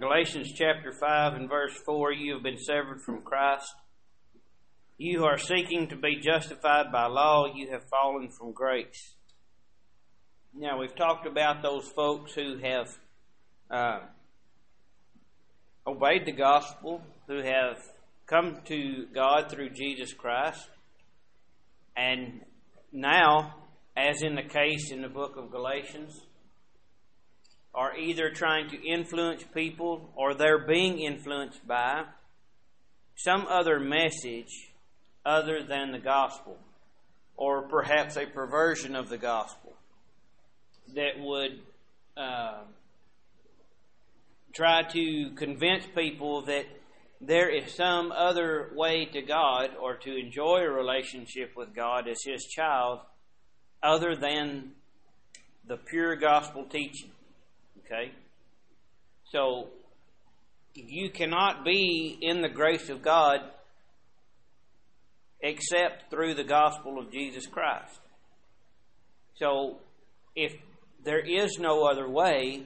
Galatians chapter 5 and verse 4 you have been severed from Christ. You who are seeking to be justified by law, you have fallen from grace. Now, we've talked about those folks who have uh, obeyed the gospel, who have come to God through Jesus Christ, and now, as in the case in the book of Galatians, are either trying to influence people or they're being influenced by some other message other than the gospel, or perhaps a perversion of the gospel that would uh, try to convince people that there is some other way to God or to enjoy a relationship with God as His child other than the pure gospel teaching. Okay? So, you cannot be in the grace of God except through the gospel of Jesus Christ. So, if there is no other way,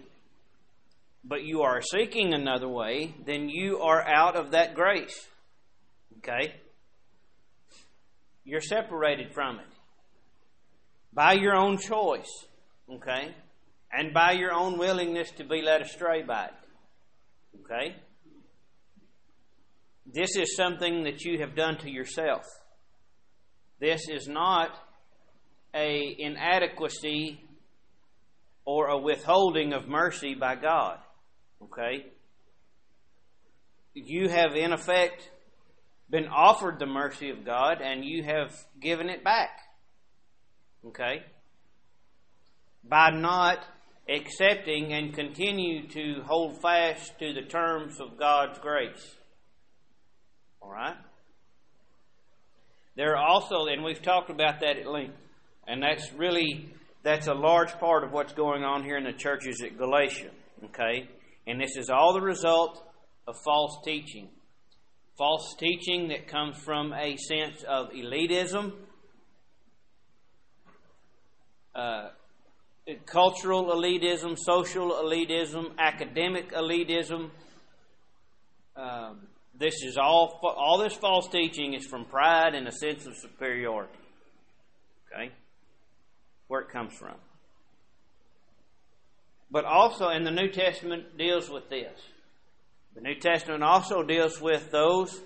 but you are seeking another way, then you are out of that grace. Okay? You're separated from it by your own choice. Okay? And by your own willingness to be led astray by it. Okay? This is something that you have done to yourself. This is not a inadequacy or a withholding of mercy by God. Okay? You have, in effect, been offered the mercy of God and you have given it back. Okay? By not accepting and continue to hold fast to the terms of God's grace. All right? There are also, and we've talked about that at length, and that's really that's a large part of what's going on here in the churches at Galatia. Okay, and this is all the result of false teaching, false teaching that comes from a sense of elitism. Uh, cultural elitism, social elitism, academic elitism. Um, this is all. All this false teaching is from pride and a sense of superiority. Okay, where it comes from. But also, in the New Testament deals with this. The New Testament also deals with those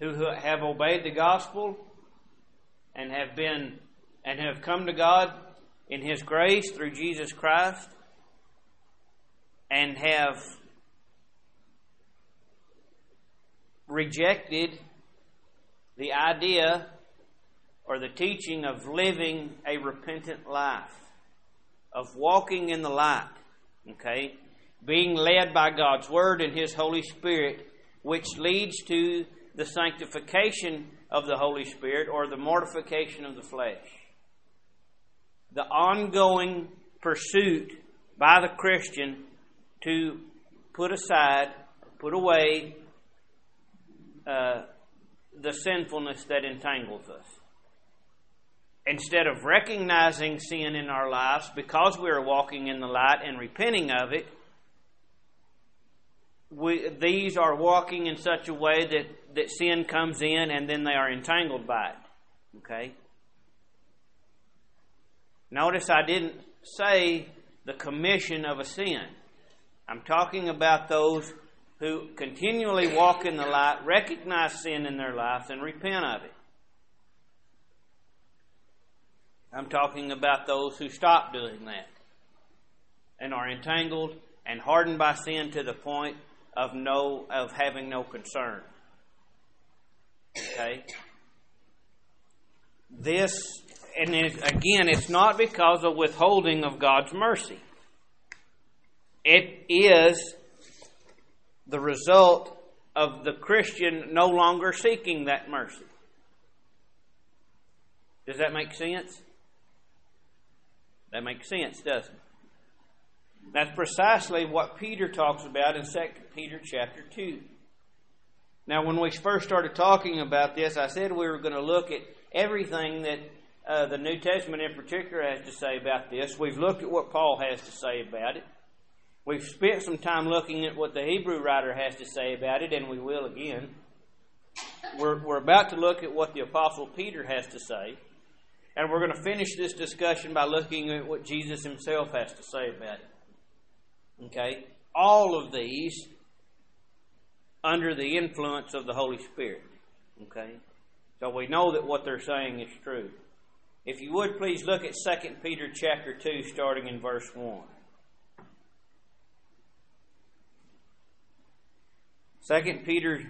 who have obeyed the gospel and have been and have come to God in His grace through Jesus Christ and have rejected the idea or the teaching of living a repentant life, of walking in the light, okay? Being led by God's Word and His Holy Spirit, which leads to the sanctification of the Holy Spirit or the mortification of the flesh the ongoing pursuit by the Christian to put aside, put away uh, the sinfulness that entangles us. Instead of recognizing sin in our lives because we are walking in the light and repenting of it, we, these are walking in such a way that, that sin comes in and then they are entangled by it. Okay? Notice I didn't say the commission of a sin. I'm talking about those who continually walk in the light, recognize sin in their lives, and repent of it. I'm talking about those who stop doing that and are entangled and hardened by sin to the point of no of having no concern. Okay? This and it, again, it's not because of withholding of God's mercy. It is the result of the Christian no longer seeking that mercy. Does that make sense? That makes sense, doesn't it? That's precisely what Peter talks about in 2 Peter chapter 2. Now, when we first started talking about this, I said we were going to look at everything that uh, the New Testament in particular has to say about this. We've looked at what Paul has to say about it. We've spent some time looking at what the Hebrew writer has to say about it, and we will again. We're, we're about to look at what the Apostle Peter has to say, and we're going to finish this discussion by looking at what Jesus himself has to say about it. Okay? All of these under the influence of the Holy Spirit. Okay? So we know that what they're saying is true. If you would please look at 2 Peter chapter 2 starting in verse 1. 2 Peter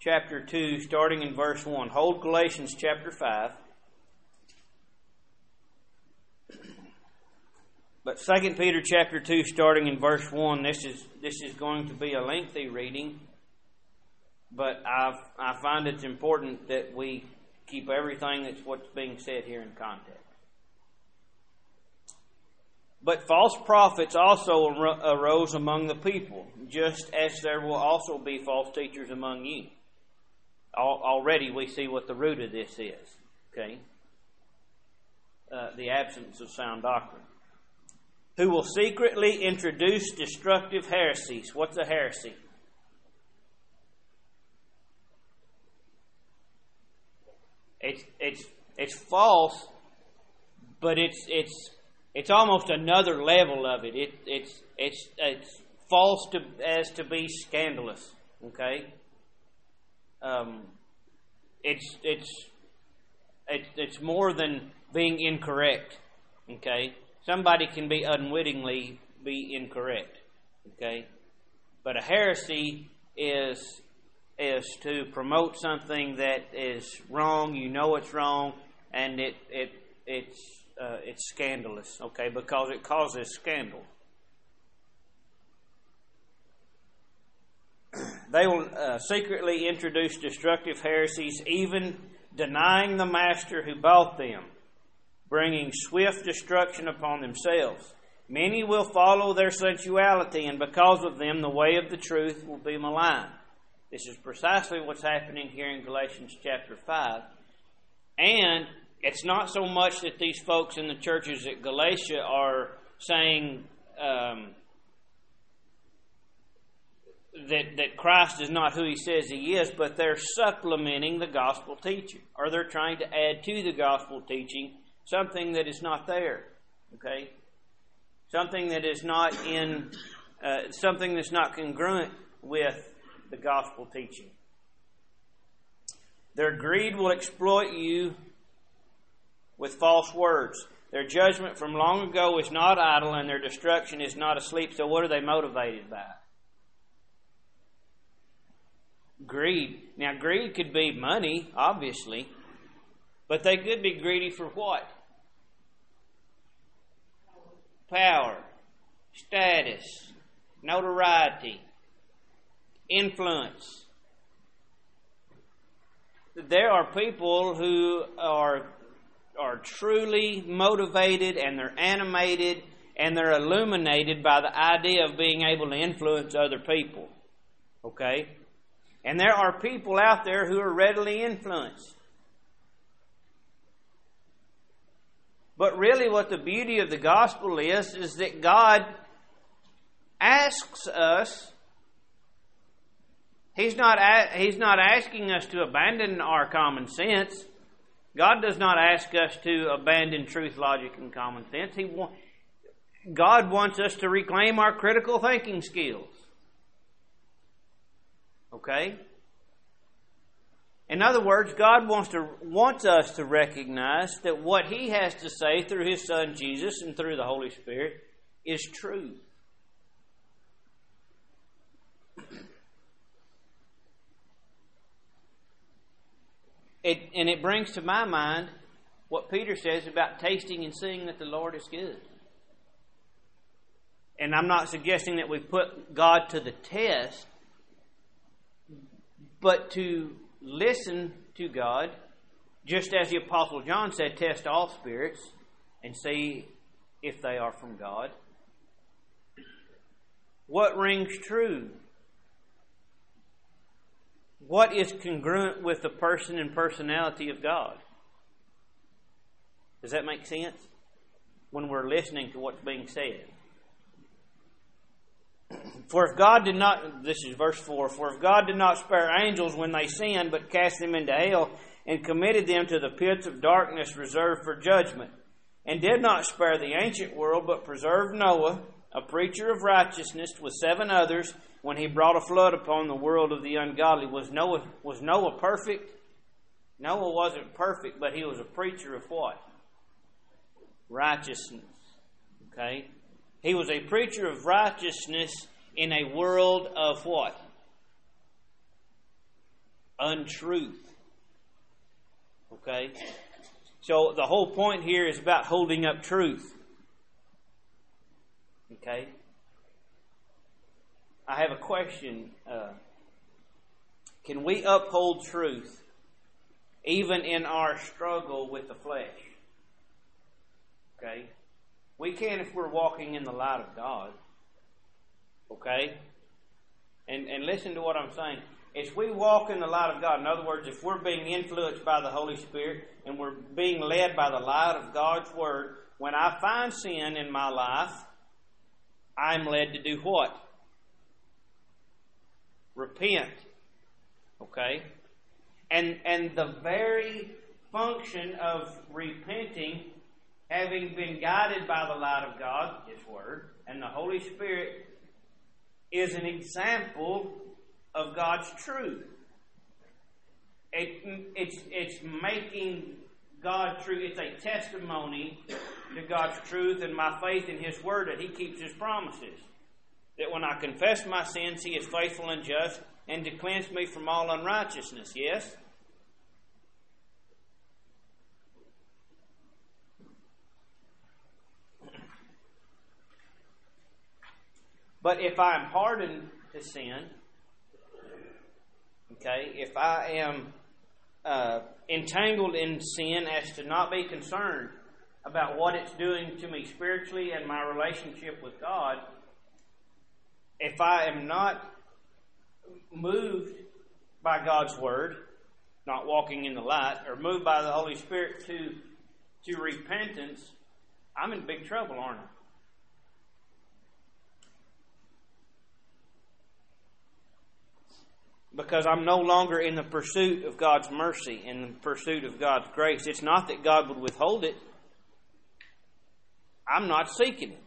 chapter 2, starting in verse 1. Hold Galatians chapter 5. But 2 Peter chapter 2, starting in verse 1, this is, this is going to be a lengthy reading, but i I find it's important that we keep everything that's what's being said here in context. But false prophets also arose among the people, just as there will also be false teachers among you. Already we see what the root of this is. Okay? Uh, the absence of sound doctrine. Who will secretly introduce destructive heresies. What's a heresy? It's, it's, it's false, but it's, it's it's almost another level of it. it it's it's it's false to as to be scandalous. Okay. Um, it's it's it's it's more than being incorrect. Okay. Somebody can be unwittingly be incorrect. Okay. But a heresy is is to promote something that is wrong. You know it's wrong, and it it it's uh, it's scandalous, okay, because it causes scandal. they will uh, secretly introduce destructive heresies, even denying the master who bought them, bringing swift destruction upon themselves. Many will follow their sensuality, and because of them, the way of the truth will be maligned. This is precisely what's happening here in Galatians chapter 5. And it's not so much that these folks in the churches at Galatia are saying um, that that Christ is not who He says He is, but they're supplementing the gospel teaching, or they're trying to add to the gospel teaching something that is not there. Okay, something that is not in uh, something that's not congruent with the gospel teaching. Their greed will exploit you with false words. Their judgment from long ago is not idle, and their destruction is not asleep. So, what are they motivated by? Greed. Now, greed could be money, obviously, but they could be greedy for what? Power, status, notoriety, influence. There are people who are are truly motivated and they're animated and they're illuminated by the idea of being able to influence other people. Okay? And there are people out there who are readily influenced. But really, what the beauty of the gospel is, is that God asks us. He's not, he's not asking us to abandon our common sense. God does not ask us to abandon truth, logic, and common sense. He wa- God wants us to reclaim our critical thinking skills. Okay? In other words, God wants to wants us to recognize that what He has to say through His Son Jesus and through the Holy Spirit is true. It, and it brings to my mind what Peter says about tasting and seeing that the Lord is good. And I'm not suggesting that we put God to the test, but to listen to God, just as the Apostle John said, test all spirits and see if they are from God. What rings true what is congruent with the person and personality of God? Does that make sense? When we're listening to what's being said. For if God did not, this is verse 4, for if God did not spare angels when they sinned, but cast them into hell and committed them to the pits of darkness reserved for judgment, and did not spare the ancient world, but preserved Noah, a preacher of righteousness, with seven others, when he brought a flood upon the world of the ungodly. Was Noah, was Noah perfect? Noah wasn't perfect, but he was a preacher of what? Righteousness. Okay? He was a preacher of righteousness in a world of what? Untruth. Okay? So the whole point here is about holding up truth. Okay? I have a question. Uh, can we uphold truth even in our struggle with the flesh? Okay? We can if we're walking in the light of God. Okay? And, and listen to what I'm saying. As we walk in the light of God, in other words, if we're being influenced by the Holy Spirit and we're being led by the light of God's Word, when I find sin in my life, I'm led to do what? Repent. Okay? And, and the very function of repenting, having been guided by the light of God, His Word, and the Holy Spirit, is an example of God's truth. It, it's, it's making God true. It's a testimony to God's truth and my faith in His Word that He keeps His promises. That when I confess my sins, He is faithful and just and to cleanse me from all unrighteousness. Yes? But if I am hardened to sin, okay, if I am uh, entangled in sin as to not be concerned about what it's doing to me spiritually and my relationship with God, if I am not moved by God's Word, not walking in the light, or moved by the Holy Spirit to, to repentance, I'm in big trouble, aren't I? Because I'm no longer in the pursuit of God's mercy, in the pursuit of God's grace. It's not that God would withhold it, I'm not seeking it.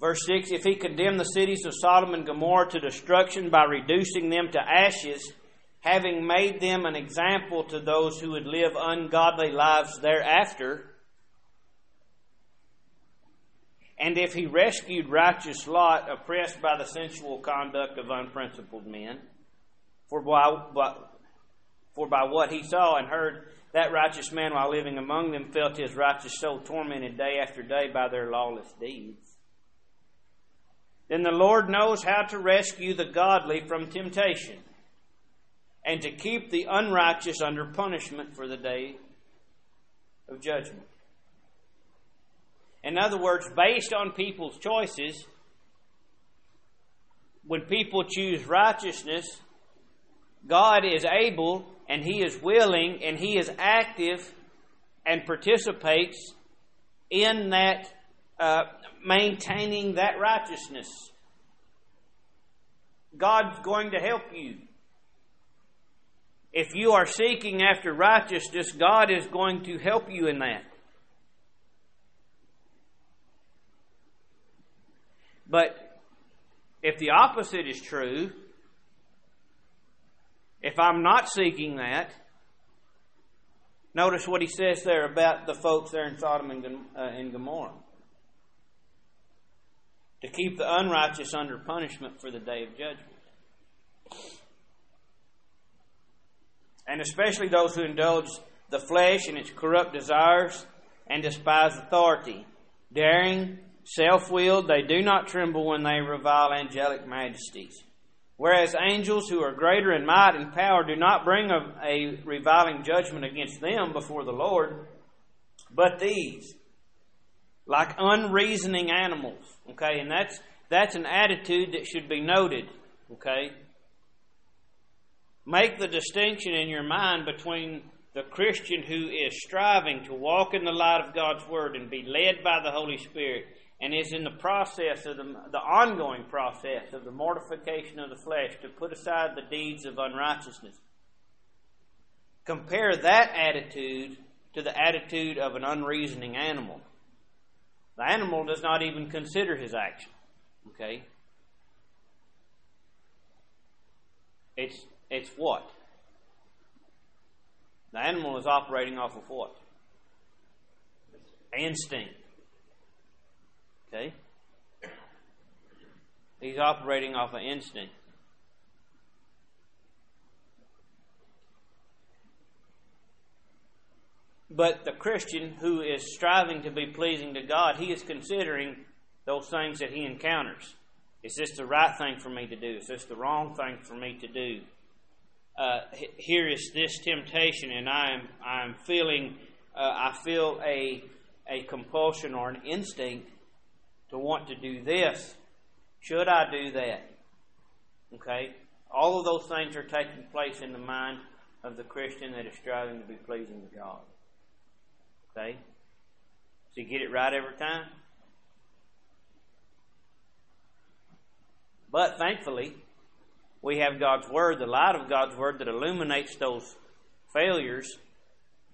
Verse 6 If he condemned the cities of Sodom and Gomorrah to destruction by reducing them to ashes, having made them an example to those who would live ungodly lives thereafter, and if he rescued righteous Lot, oppressed by the sensual conduct of unprincipled men, for by, for by what he saw and heard, that righteous man, while living among them, felt his righteous soul tormented day after day by their lawless deeds. Then the Lord knows how to rescue the godly from temptation and to keep the unrighteous under punishment for the day of judgment. In other words, based on people's choices, when people choose righteousness, God is able and He is willing and He is active and participates in that, uh, maintaining that righteousness. God's going to help you. If you are seeking after righteousness, God is going to help you in that. But if the opposite is true, if I'm not seeking that, notice what he says there about the folks there in Sodom and, uh, and Gomorrah. To keep the unrighteous under punishment for the day of judgment. And especially those who indulge the flesh in its corrupt desires and despise authority, daring self willed, they do not tremble when they revile angelic majesties. Whereas angels who are greater in might and power do not bring a, a reviling judgment against them before the Lord, but these, like unreasoning animals. Okay, and that's that's an attitude that should be noted. Okay. Make the distinction in your mind between the Christian who is striving to walk in the light of God's Word and be led by the Holy Spirit and is in the process of the, the ongoing process of the mortification of the flesh to put aside the deeds of unrighteousness. Compare that attitude to the attitude of an unreasoning animal. The animal does not even consider his action. Okay? It's it's what? The animal is operating off of what? Instinct. Okay? He's operating off of instinct. But the Christian who is striving to be pleasing to God, he is considering those things that he encounters. Is this the right thing for me to do? Is this the wrong thing for me to do? Uh, here is this temptation, and I am I am feeling uh, I feel a a compulsion or an instinct to want to do this. Should I do that? Okay, all of those things are taking place in the mind of the Christian that is striving to be pleasing to God. Okay, he get it right every time? But thankfully, we have God's Word, the light of God's Word that illuminates those failures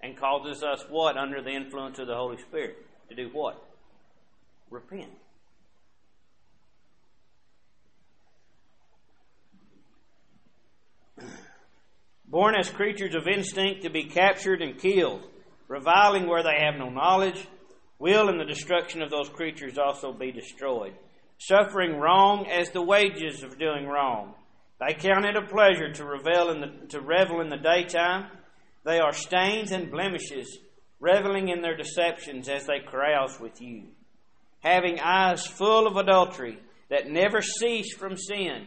and causes us what? Under the influence of the Holy Spirit. To do what? Repent. Born as creatures of instinct to be captured and killed, reviling where they have no knowledge, will in the destruction of those creatures also be destroyed. Suffering wrong as the wages of doing wrong they count it a pleasure to revel in the, to revel in the daytime. They are stains and blemishes, reveling in their deceptions as they carouse with you, having eyes full of adultery that never cease from sin.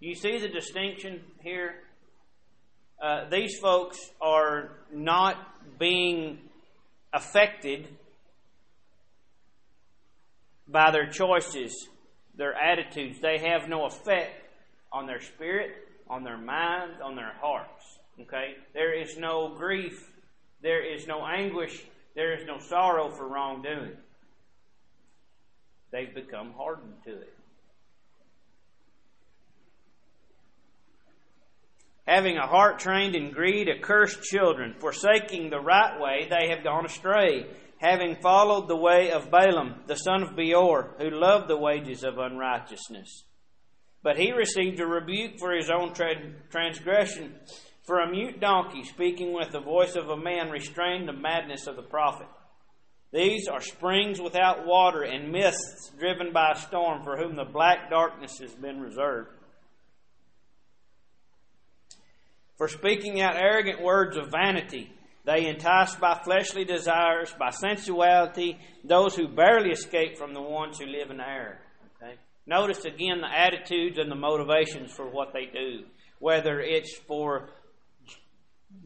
You see the distinction here? Uh, these folks are not being affected by their choices, their attitudes. They have no effect on their spirit, on their mind, on their hearts. Okay? There is no grief, there is no anguish, there is no sorrow for wrongdoing. They've become hardened to it. Having a heart trained in greed, accursed children, forsaking the right way, they have gone astray, having followed the way of Balaam, the son of Beor, who loved the wages of unrighteousness but he received a rebuke for his own tra- transgression. For a mute donkey speaking with the voice of a man restrained the madness of the prophet. These are springs without water and mists driven by a storm for whom the black darkness has been reserved. For speaking out arrogant words of vanity, they entice by fleshly desires, by sensuality, those who barely escape from the ones who live in error. Notice again the attitudes and the motivations for what they do, whether it's for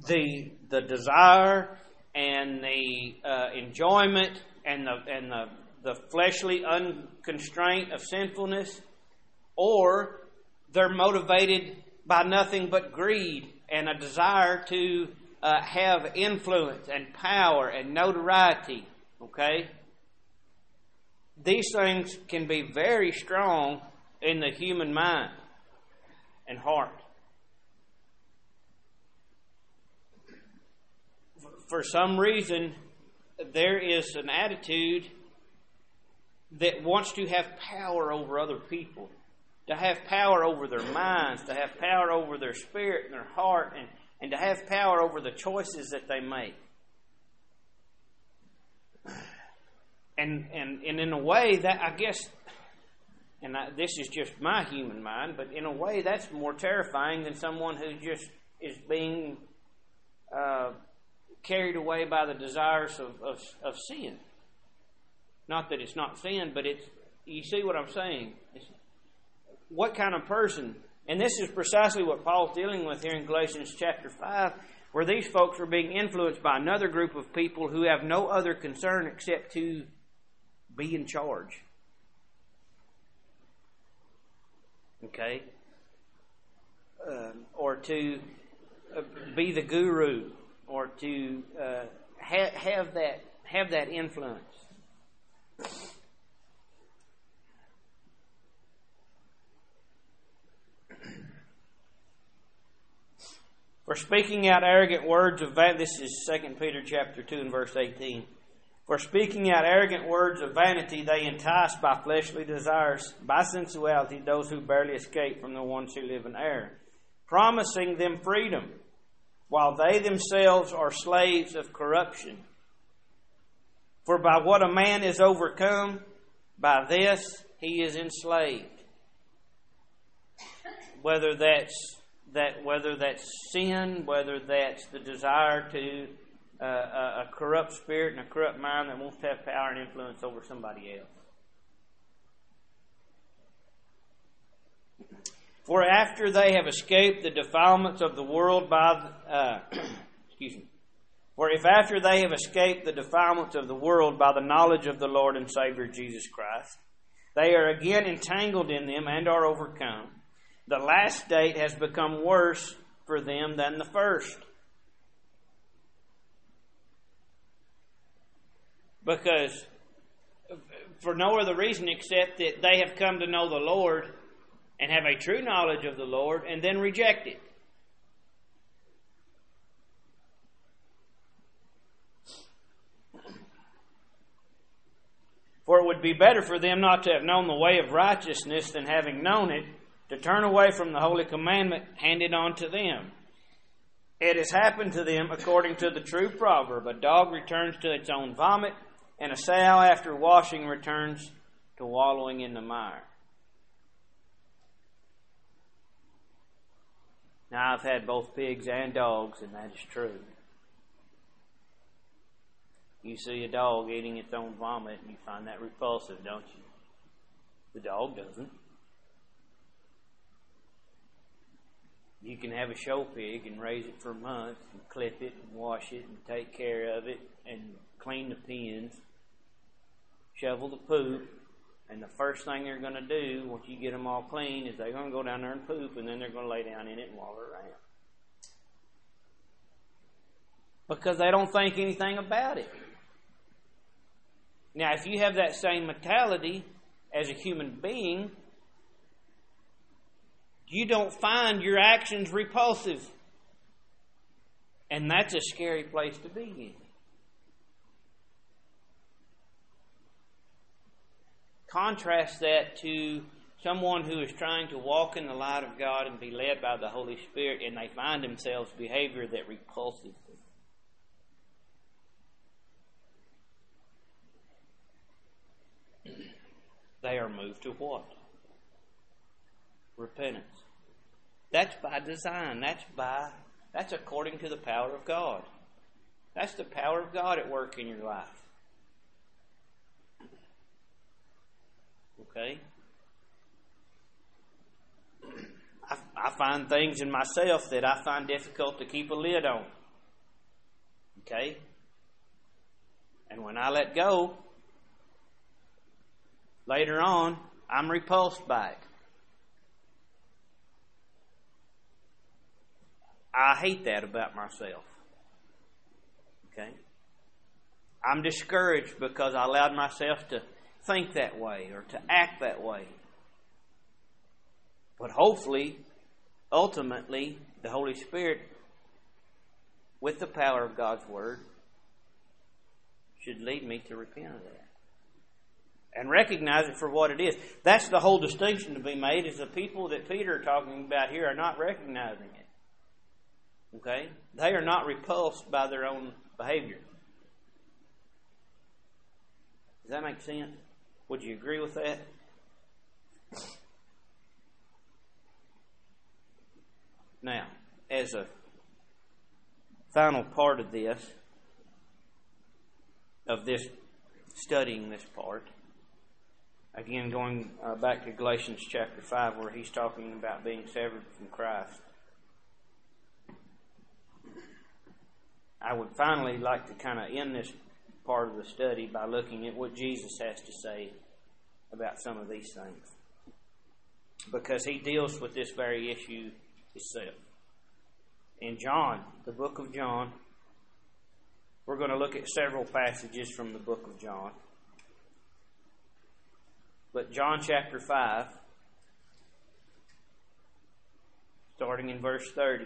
the the desire and the uh, enjoyment and the and the, the fleshly unconstraint of sinfulness, or they're motivated by nothing but greed and a desire to uh, have influence and power and notoriety. Okay, these things can be very strong in the human mind and heart. For some reason, there is an attitude that wants to have power over other people, to have power over their minds, to have power over their spirit and their heart, and, and to have power over the choices that they make. and and and in a way that I guess, and I, this is just my human mind, but in a way that's more terrifying than someone who just is being uh, carried away by the desires of, of, of sin. Not that it's not sin, but it's you see what I'm saying. It's, what kind of person? And this is precisely what Paul's dealing with here in Galatians chapter five where these folks are being influenced by another group of people who have no other concern except to be in charge. Okay? Um, or to uh, be the guru or to uh, ha- have that have that influence. For speaking out arrogant words of vanity, this is 2 Peter chapter 2 and verse 18. For speaking out arrogant words of vanity, they entice by fleshly desires, by sensuality, those who barely escape from the ones who live in error, promising them freedom, while they themselves are slaves of corruption. For by what a man is overcome, by this he is enslaved. Whether that's that whether that's sin, whether that's the desire to uh, a, a corrupt spirit and a corrupt mind that wants to have power and influence over somebody else. For after they have escaped the defilements of the world by, uh, excuse me, for if after they have escaped the defilements of the world by the knowledge of the Lord and Savior Jesus Christ, they are again entangled in them and are overcome the last state has become worse for them than the first. Because, for no other reason except that they have come to know the Lord and have a true knowledge of the Lord and then reject it. For it would be better for them not to have known the way of righteousness than having known it to turn away from the holy commandment handed on to them. It has happened to them according to the true proverb a dog returns to its own vomit, and a sow after washing returns to wallowing in the mire. Now, I've had both pigs and dogs, and that is true. You see a dog eating its own vomit, and you find that repulsive, don't you? The dog doesn't. You can have a show pig and raise it for months and clip it and wash it and take care of it and clean the pens, shovel the poop, and the first thing they're going to do once you get them all clean is they're going to go down there and poop and then they're going to lay down in it and waller around. Because they don't think anything about it. Now, if you have that same mentality as a human being, you don't find your actions repulsive. And that's a scary place to be in. Contrast that to someone who is trying to walk in the light of God and be led by the Holy Spirit, and they find themselves behavior that repulses them. They are moved to what? Repentance. That's by design. That's by that's according to the power of God. That's the power of God at work in your life. Okay? I, I find things in myself that I find difficult to keep a lid on. Okay? And when I let go, later on, I'm repulsed by it. I hate that about myself. Okay? I'm discouraged because I allowed myself to think that way or to act that way. But hopefully, ultimately, the Holy Spirit, with the power of God's Word, should lead me to repent of that. And recognize it for what it is. That's the whole distinction to be made, is the people that Peter are talking about here are not recognizing it. Okay? They are not repulsed by their own behavior. Does that make sense? Would you agree with that? Now, as a final part of this, of this studying this part, again going uh, back to Galatians chapter 5, where he's talking about being severed from Christ. I would finally like to kind of end this part of the study by looking at what Jesus has to say about some of these things. Because he deals with this very issue himself. In John, the book of John, we're going to look at several passages from the book of John. But John chapter 5, starting in verse 30.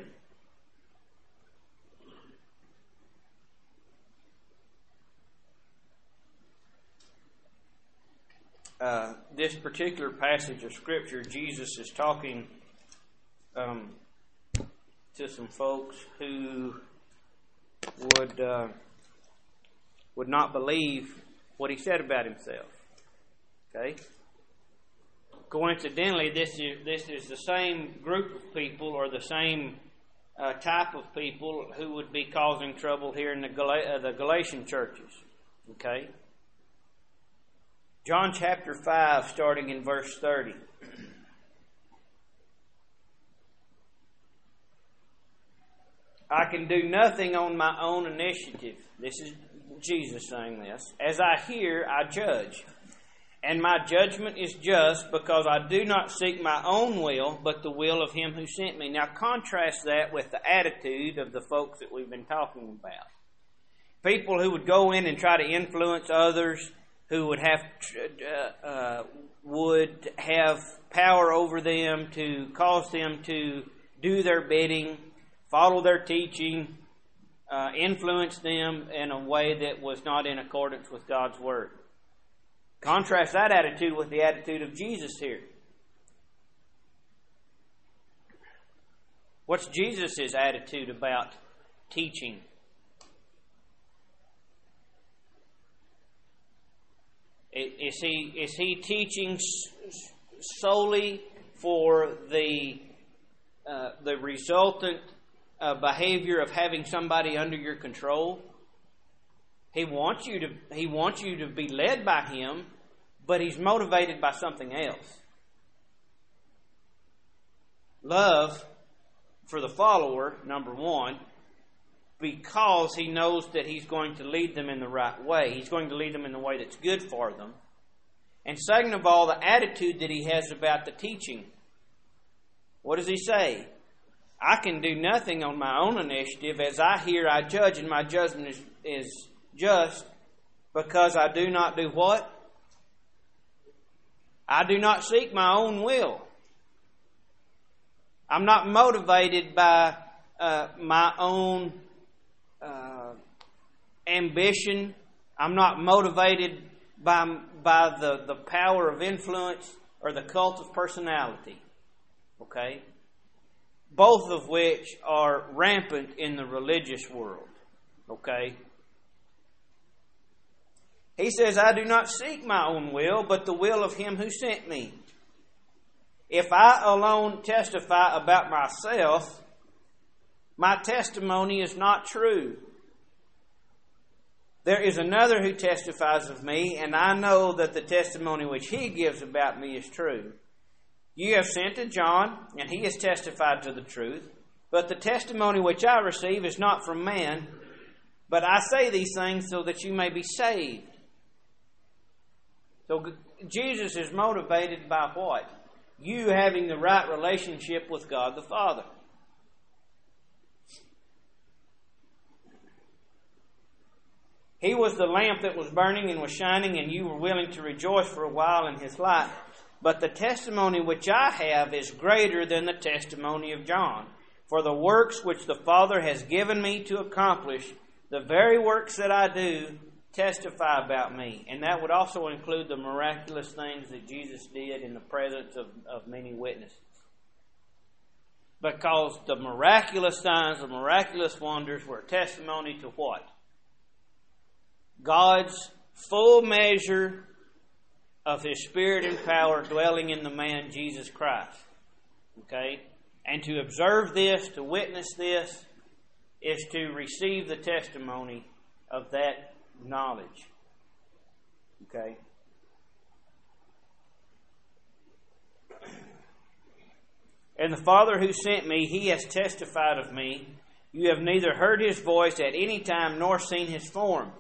Uh, this particular passage of Scripture, Jesus is talking um, to some folks who would uh, would not believe what he said about himself. Okay. Coincidentally, this is this is the same group of people or the same uh, type of people who would be causing trouble here in the, Gal- uh, the Galatian churches. Okay. John chapter 5, starting in verse 30. I can do nothing on my own initiative. This is Jesus saying this. As I hear, I judge. And my judgment is just because I do not seek my own will, but the will of him who sent me. Now, contrast that with the attitude of the folks that we've been talking about. People who would go in and try to influence others who would have uh, uh, would have power over them to cause them to do their bidding, follow their teaching, uh, influence them in a way that was not in accordance with God's word. Contrast that attitude with the attitude of Jesus here. What's Jesus' attitude about teaching? Is he, is he teaching solely for the, uh, the resultant uh, behavior of having somebody under your control? He wants you to he wants you to be led by him, but he's motivated by something else. Love for the follower, number 1, because he knows that he's going to lead them in the right way. He's going to lead them in the way that's good for them. And second of all, the attitude that he has about the teaching. What does he say? I can do nothing on my own initiative. As I hear, I judge, and my judgment is, is just because I do not do what? I do not seek my own will. I'm not motivated by uh, my own uh, ambition. I'm not motivated by, by the, the power of influence or the cult of personality. Okay? Both of which are rampant in the religious world. Okay? He says, I do not seek my own will, but the will of him who sent me. If I alone testify about myself, my testimony is not true. There is another who testifies of me, and I know that the testimony which he gives about me is true. You have sent to John, and he has testified to the truth. But the testimony which I receive is not from man, but I say these things so that you may be saved. So Jesus is motivated by what? You having the right relationship with God the Father. He was the lamp that was burning and was shining, and you were willing to rejoice for a while in his light. But the testimony which I have is greater than the testimony of John. For the works which the Father has given me to accomplish, the very works that I do, testify about me. And that would also include the miraculous things that Jesus did in the presence of, of many witnesses. Because the miraculous signs, the miraculous wonders were testimony to what? God's full measure of His Spirit and power dwelling in the man Jesus Christ. Okay? And to observe this, to witness this, is to receive the testimony of that knowledge. Okay? And the Father who sent me, he has testified of me. You have neither heard his voice at any time nor seen his form.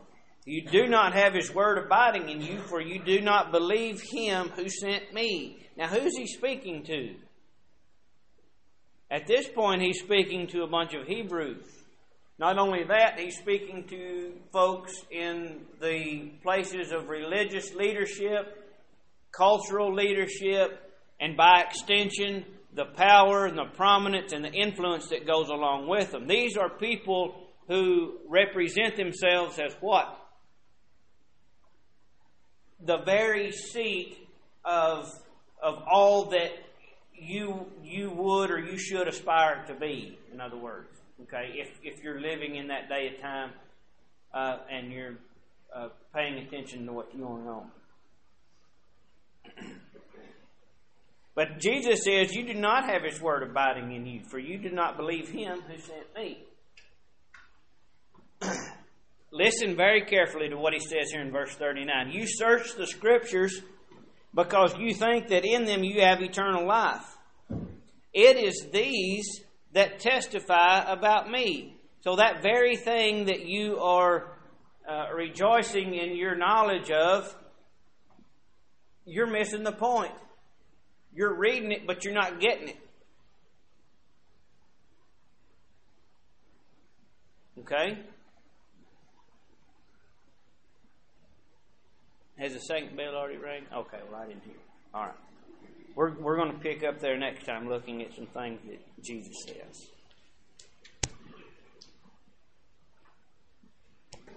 You do not have his word abiding in you, for you do not believe him who sent me. Now, who's he speaking to? At this point, he's speaking to a bunch of Hebrews. Not only that, he's speaking to folks in the places of religious leadership, cultural leadership, and by extension, the power and the prominence and the influence that goes along with them. These are people who represent themselves as what? The very seat of, of all that you, you would or you should aspire to be, in other words. Okay, if, if you're living in that day of time uh, and you're uh, paying attention to what's going on. But Jesus says, You do not have His Word abiding in you, for you do not believe Him who sent me. Listen very carefully to what He says here in verse 39. You search the Scriptures because you think that in them you have eternal life. It is these that testify about me. So, that very thing that you are uh, rejoicing in your knowledge of, you're missing the point. You're reading it, but you're not getting it. Okay? Has the second bell already rang? Okay, well, I didn't hear. All right. We're, we're going to pick up there next time looking at some things that Jesus says.